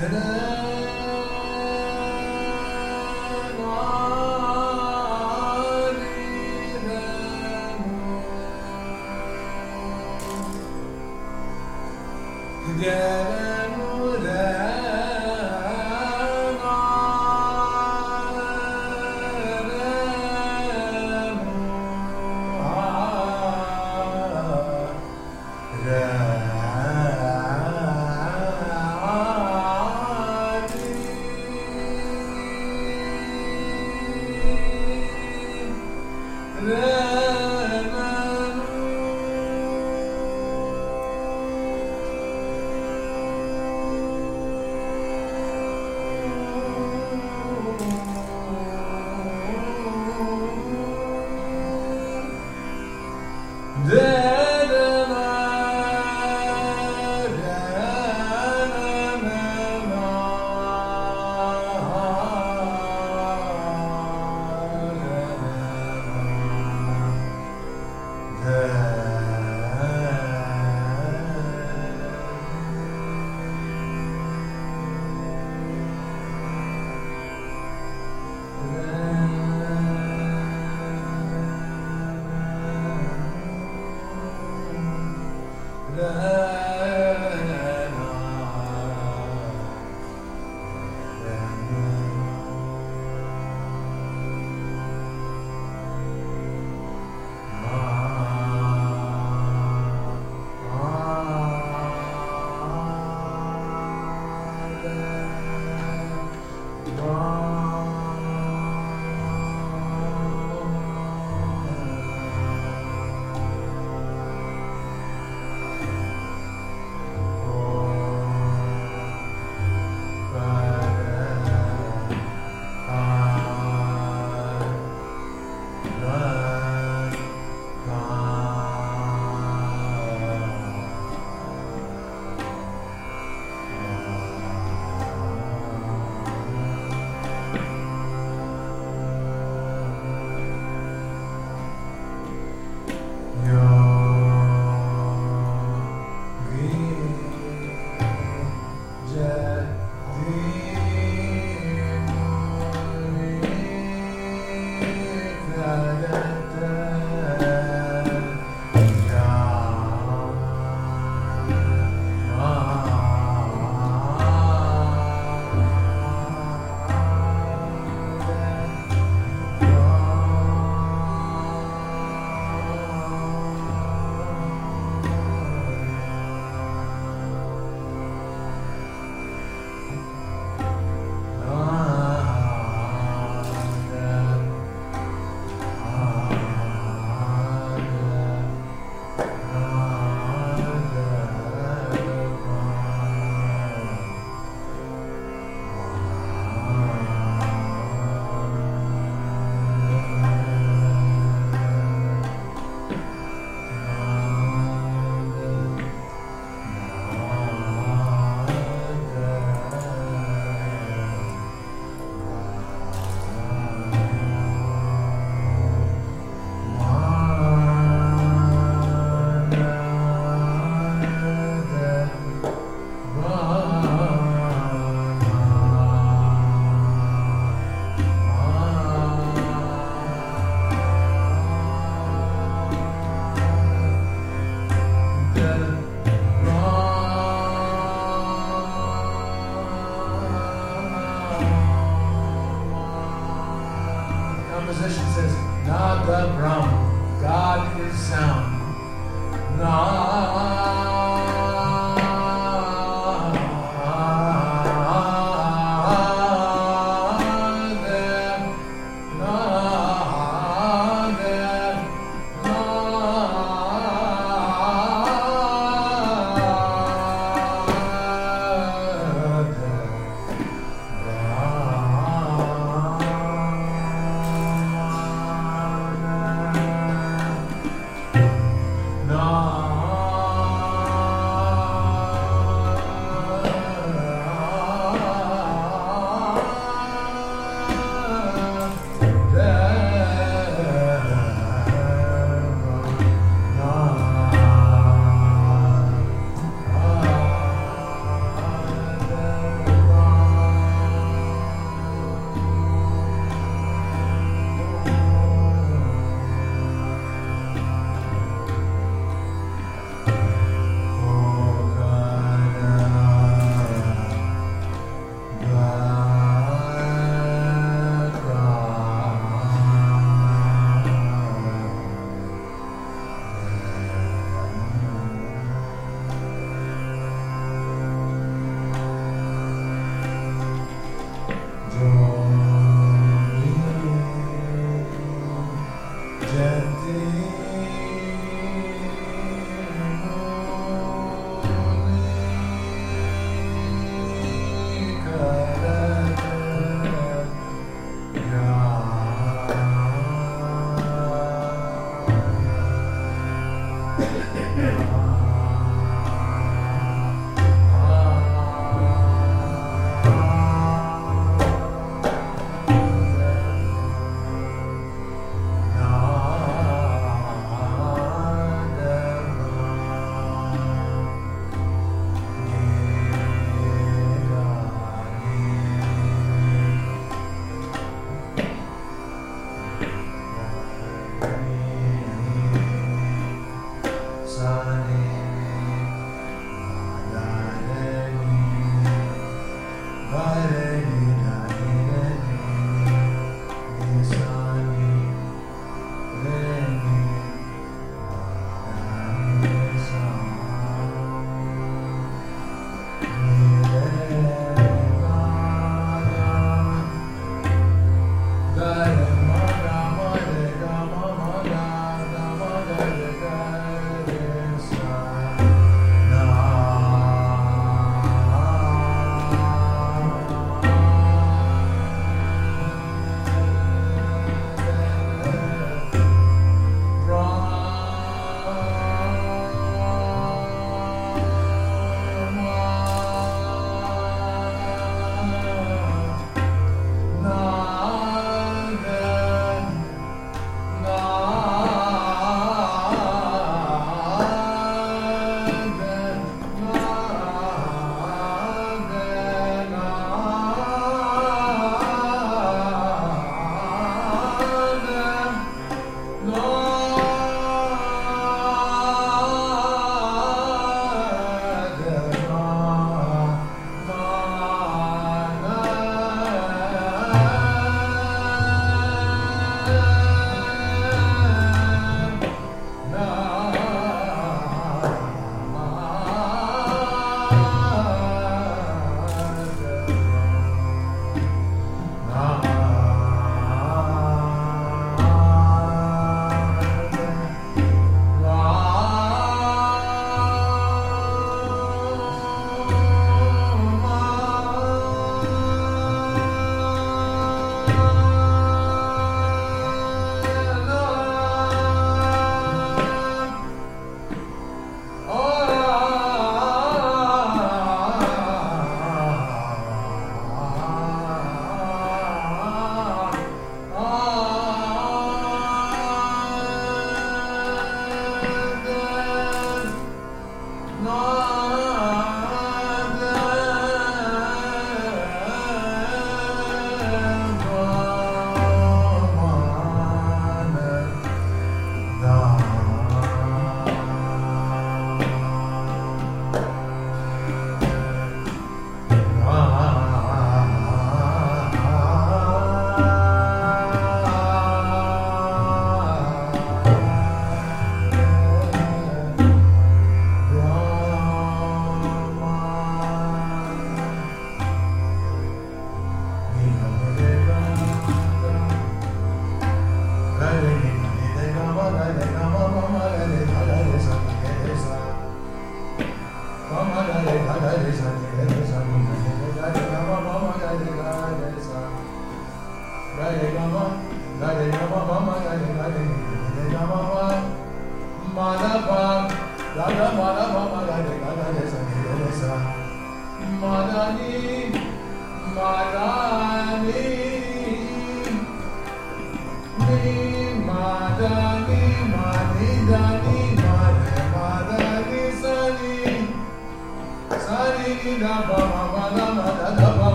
Yeah.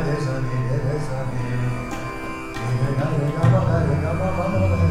re sa ni re re sa ni re ga re ga ma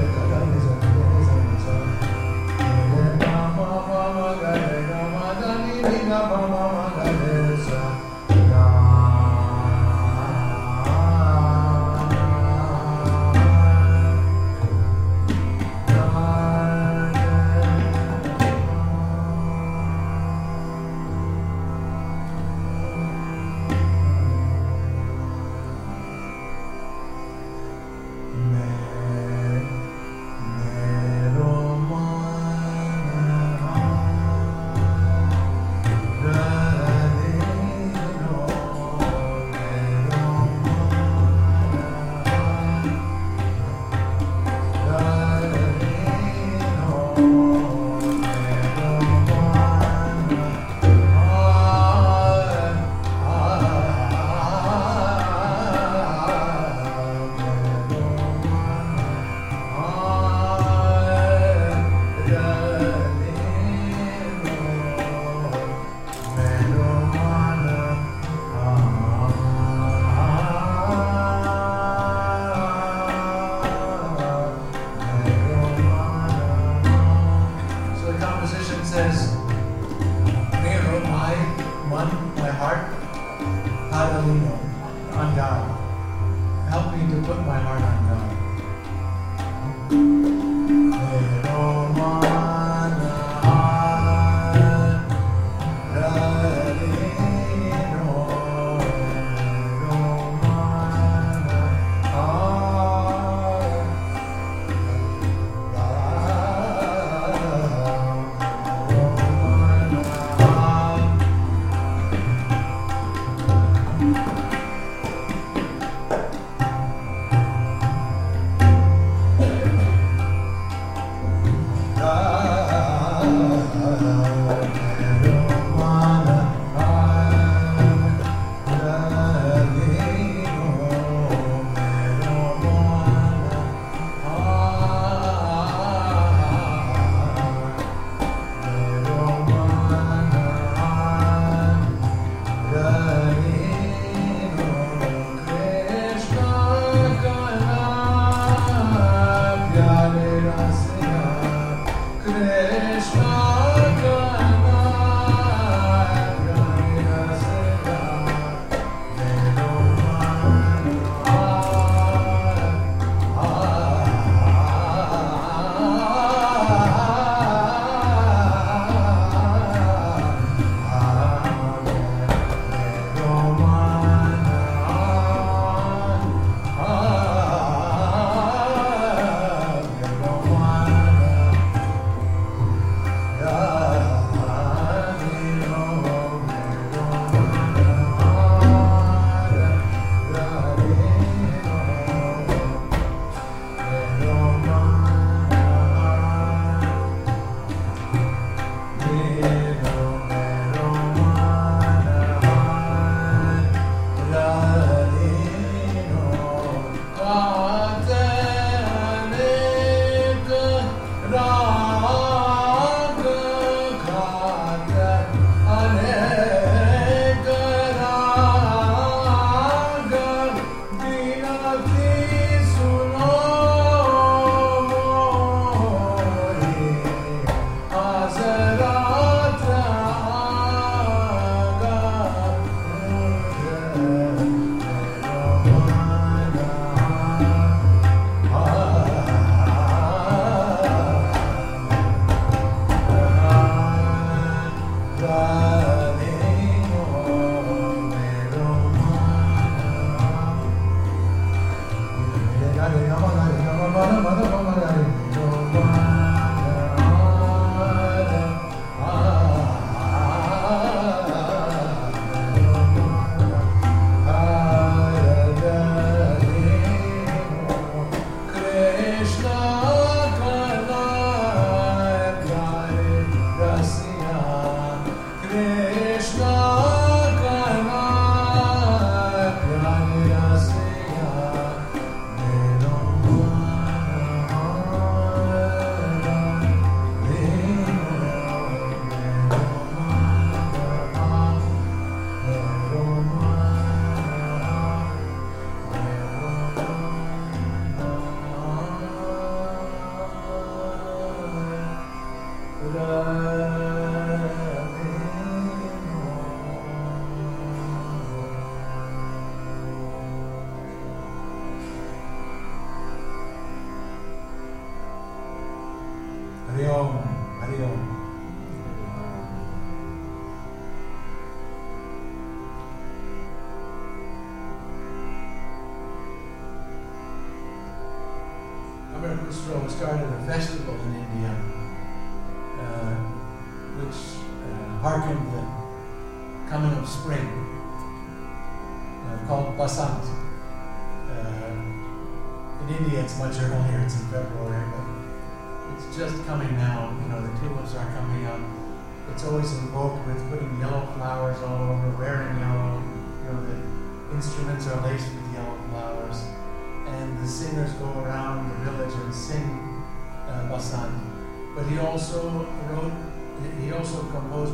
My heart, I not known?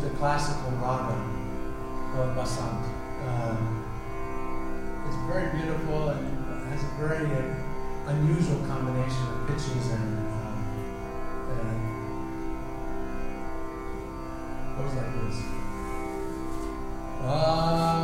the classical raga called Basant. Um, it's very beautiful and has a very uh, unusual combination of pitches and uh, goes like this. Uh,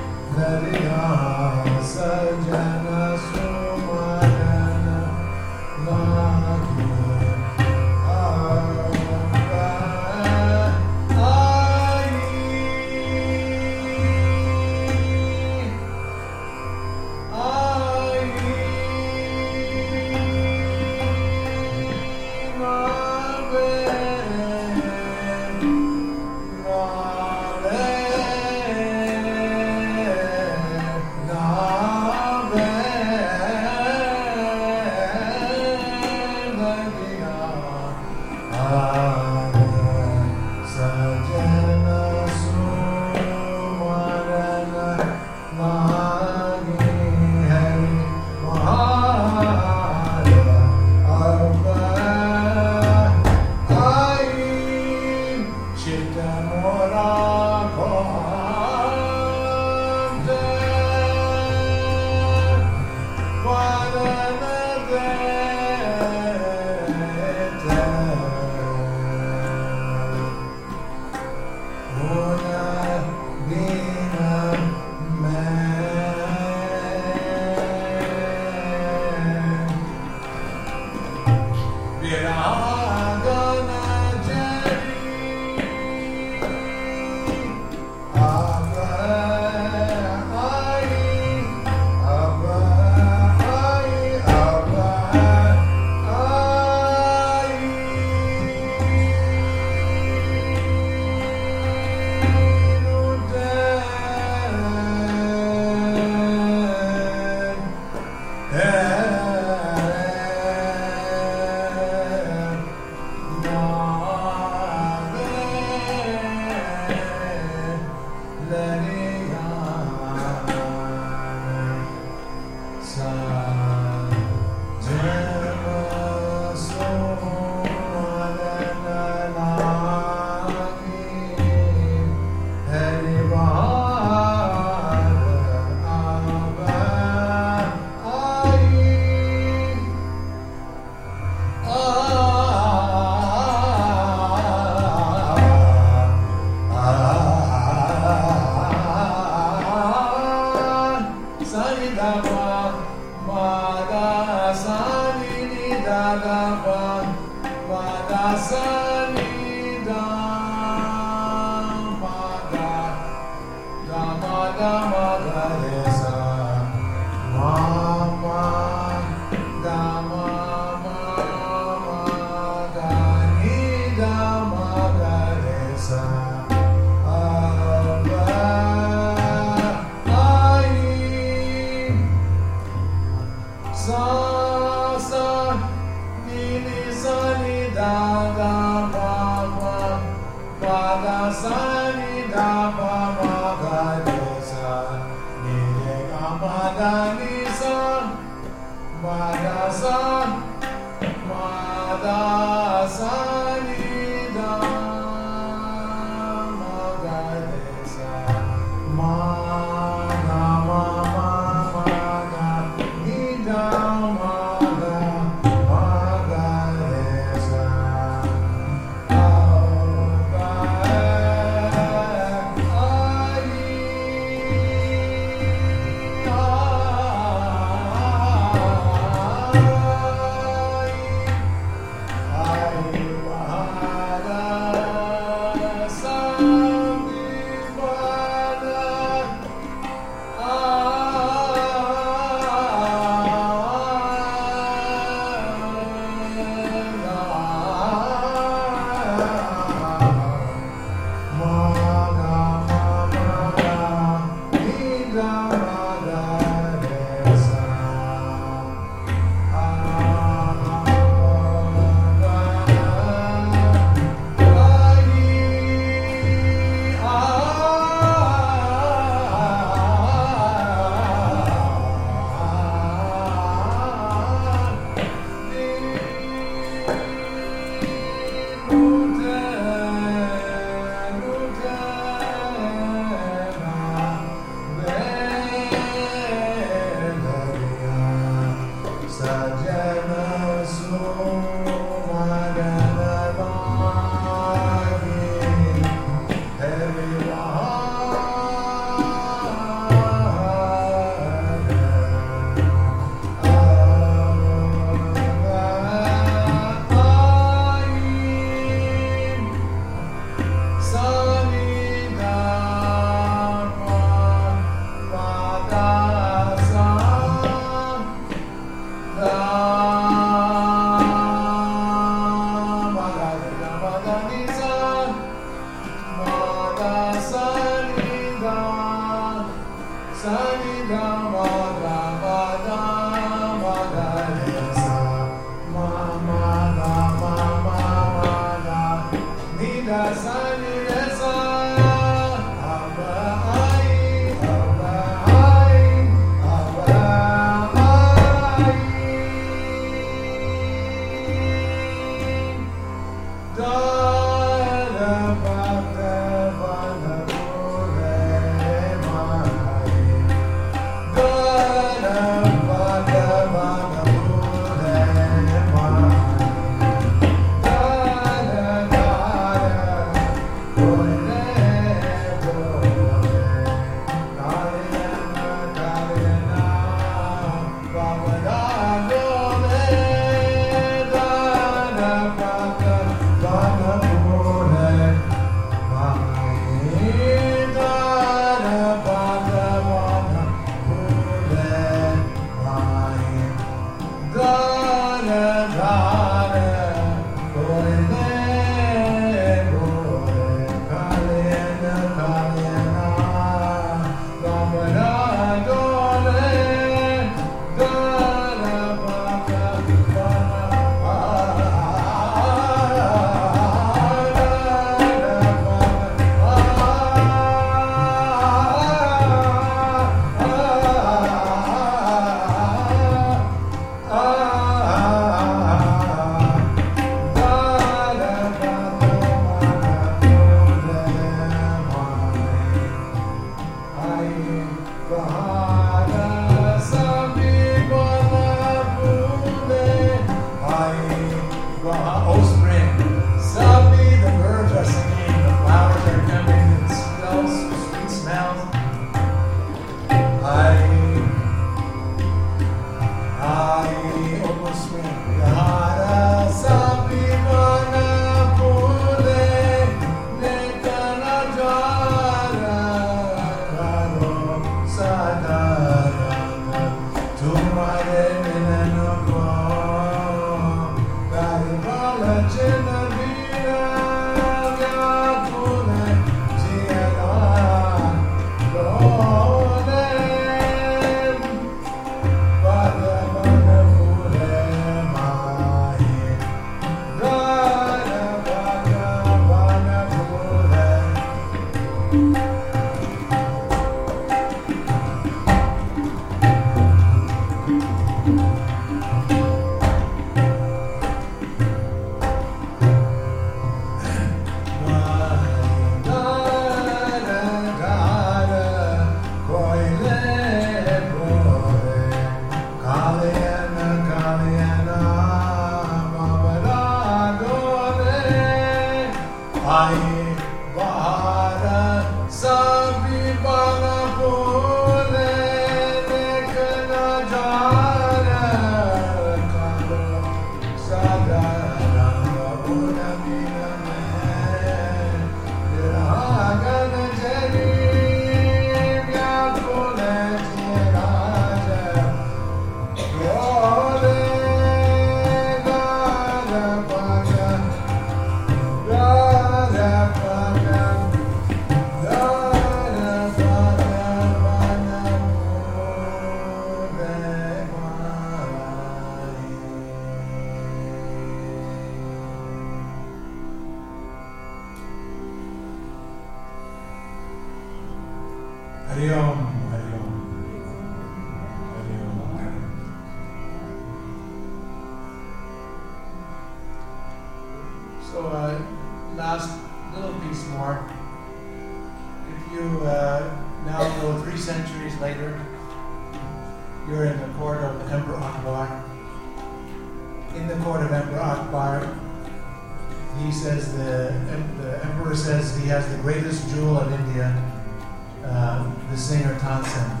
uh, the singer Tansen.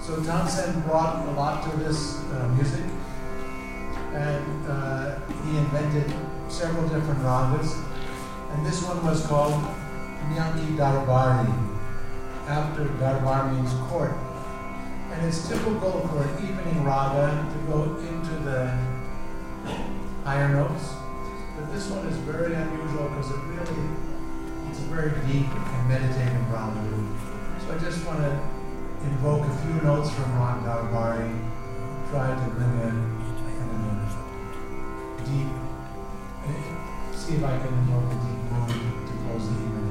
So Tansen brought a lot to this uh, music, and uh, he invented several different ragas, and this one was called Miyan ki Darbari, after Darbar means court. And it's typical for an evening raga to go into the higher notes. But this one is very unusual because it really, it's very deep and meditative raga. So I just want to invoke a few notes from Raag Darbari, try to bring in deep, see if I can invoke a deep mood to close the evening.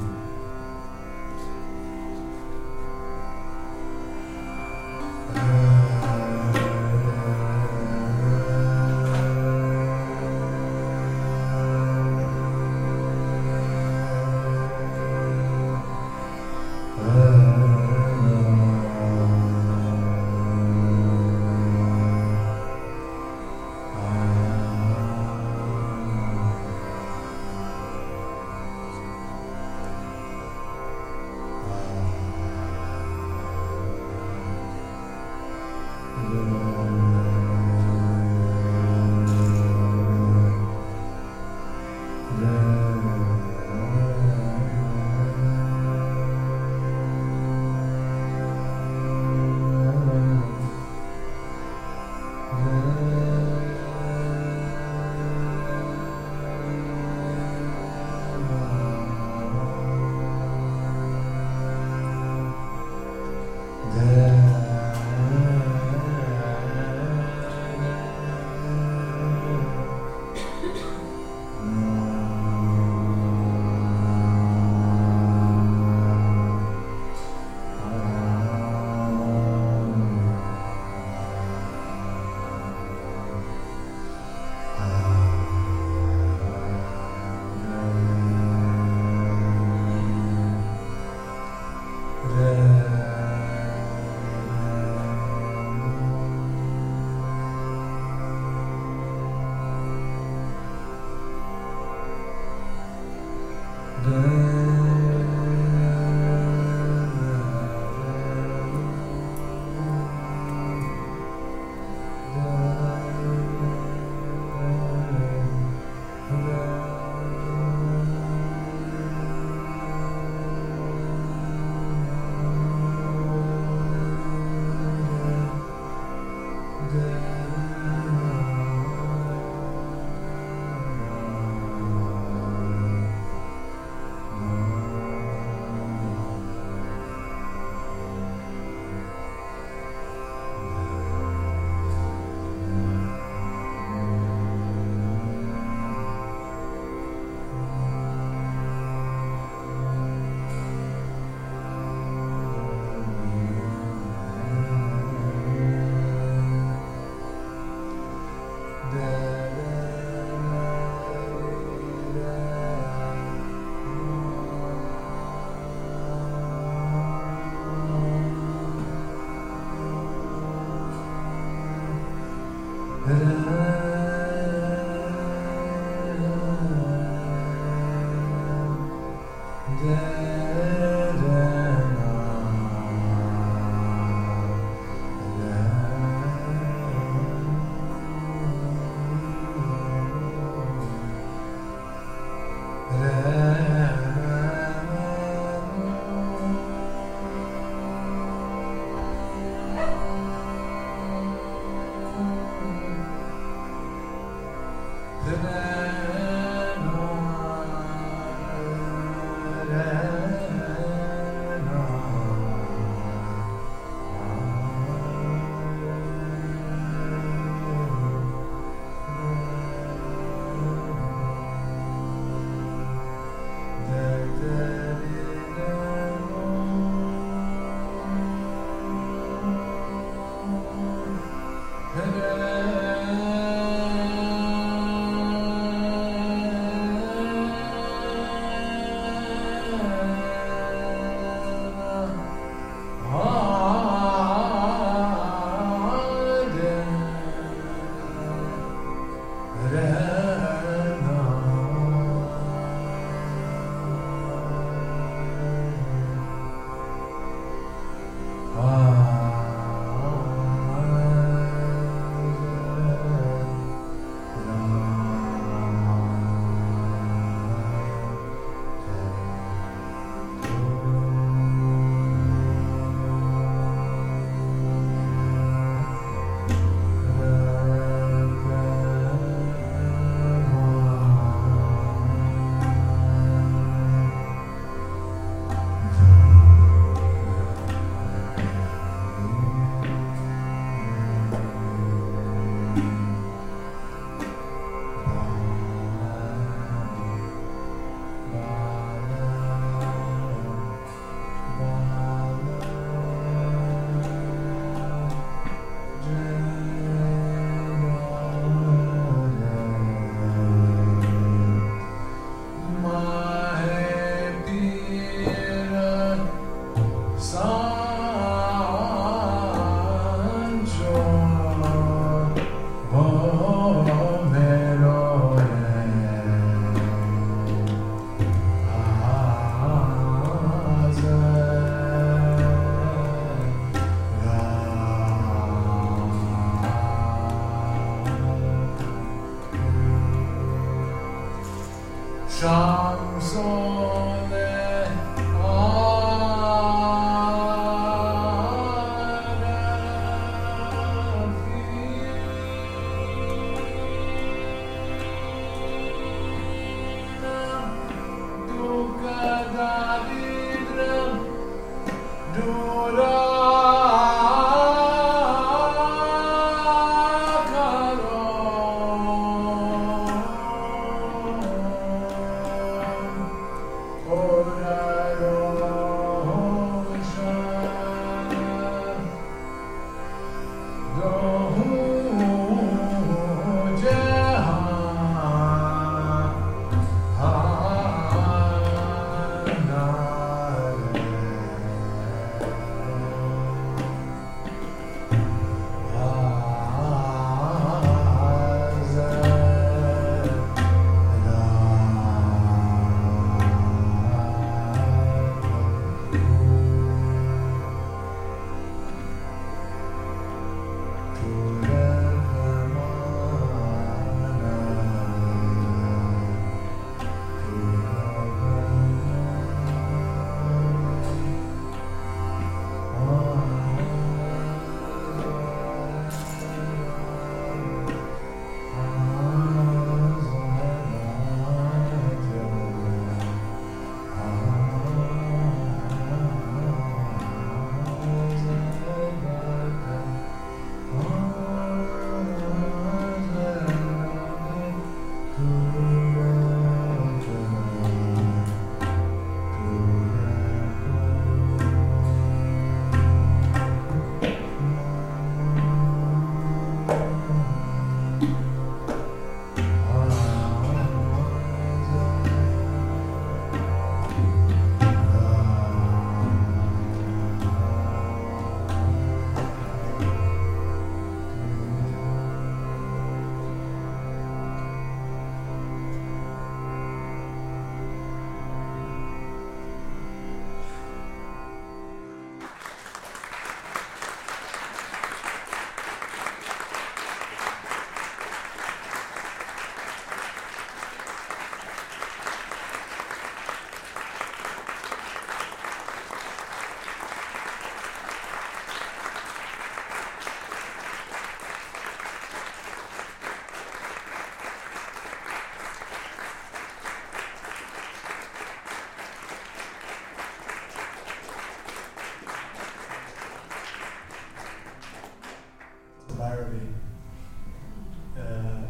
Uh,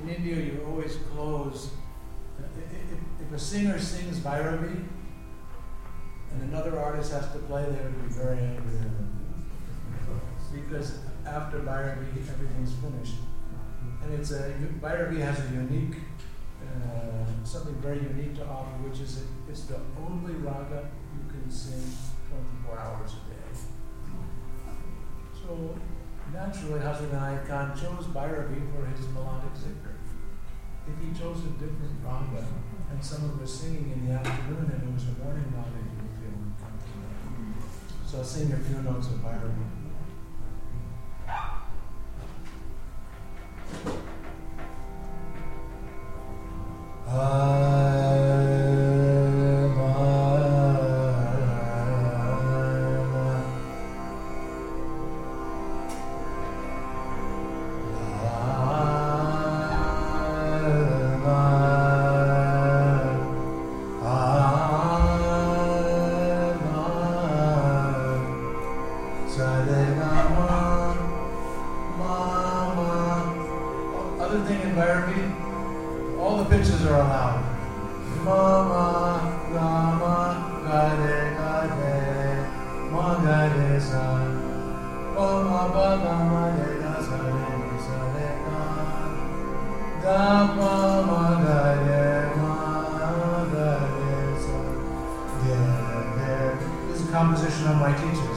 in India, you always close. Uh, if, if a singer sings Bhairavi and another artist has to play, they would be very angry. Because after Bhairavi, everything's finished. And it's a, Bhairavi has a unique, uh, something very unique to offer, which is it, it's the only raga you can sing 24 hours a day. So naturally, Hazrat Khan chose Bhairavi for his melodic zikr. If he chose a different raga and someone was singing in the afternoon and it was a morning raga, he would feel uncomfortable. So I'll sing a few notes of Bhairavi. composition of my teachers.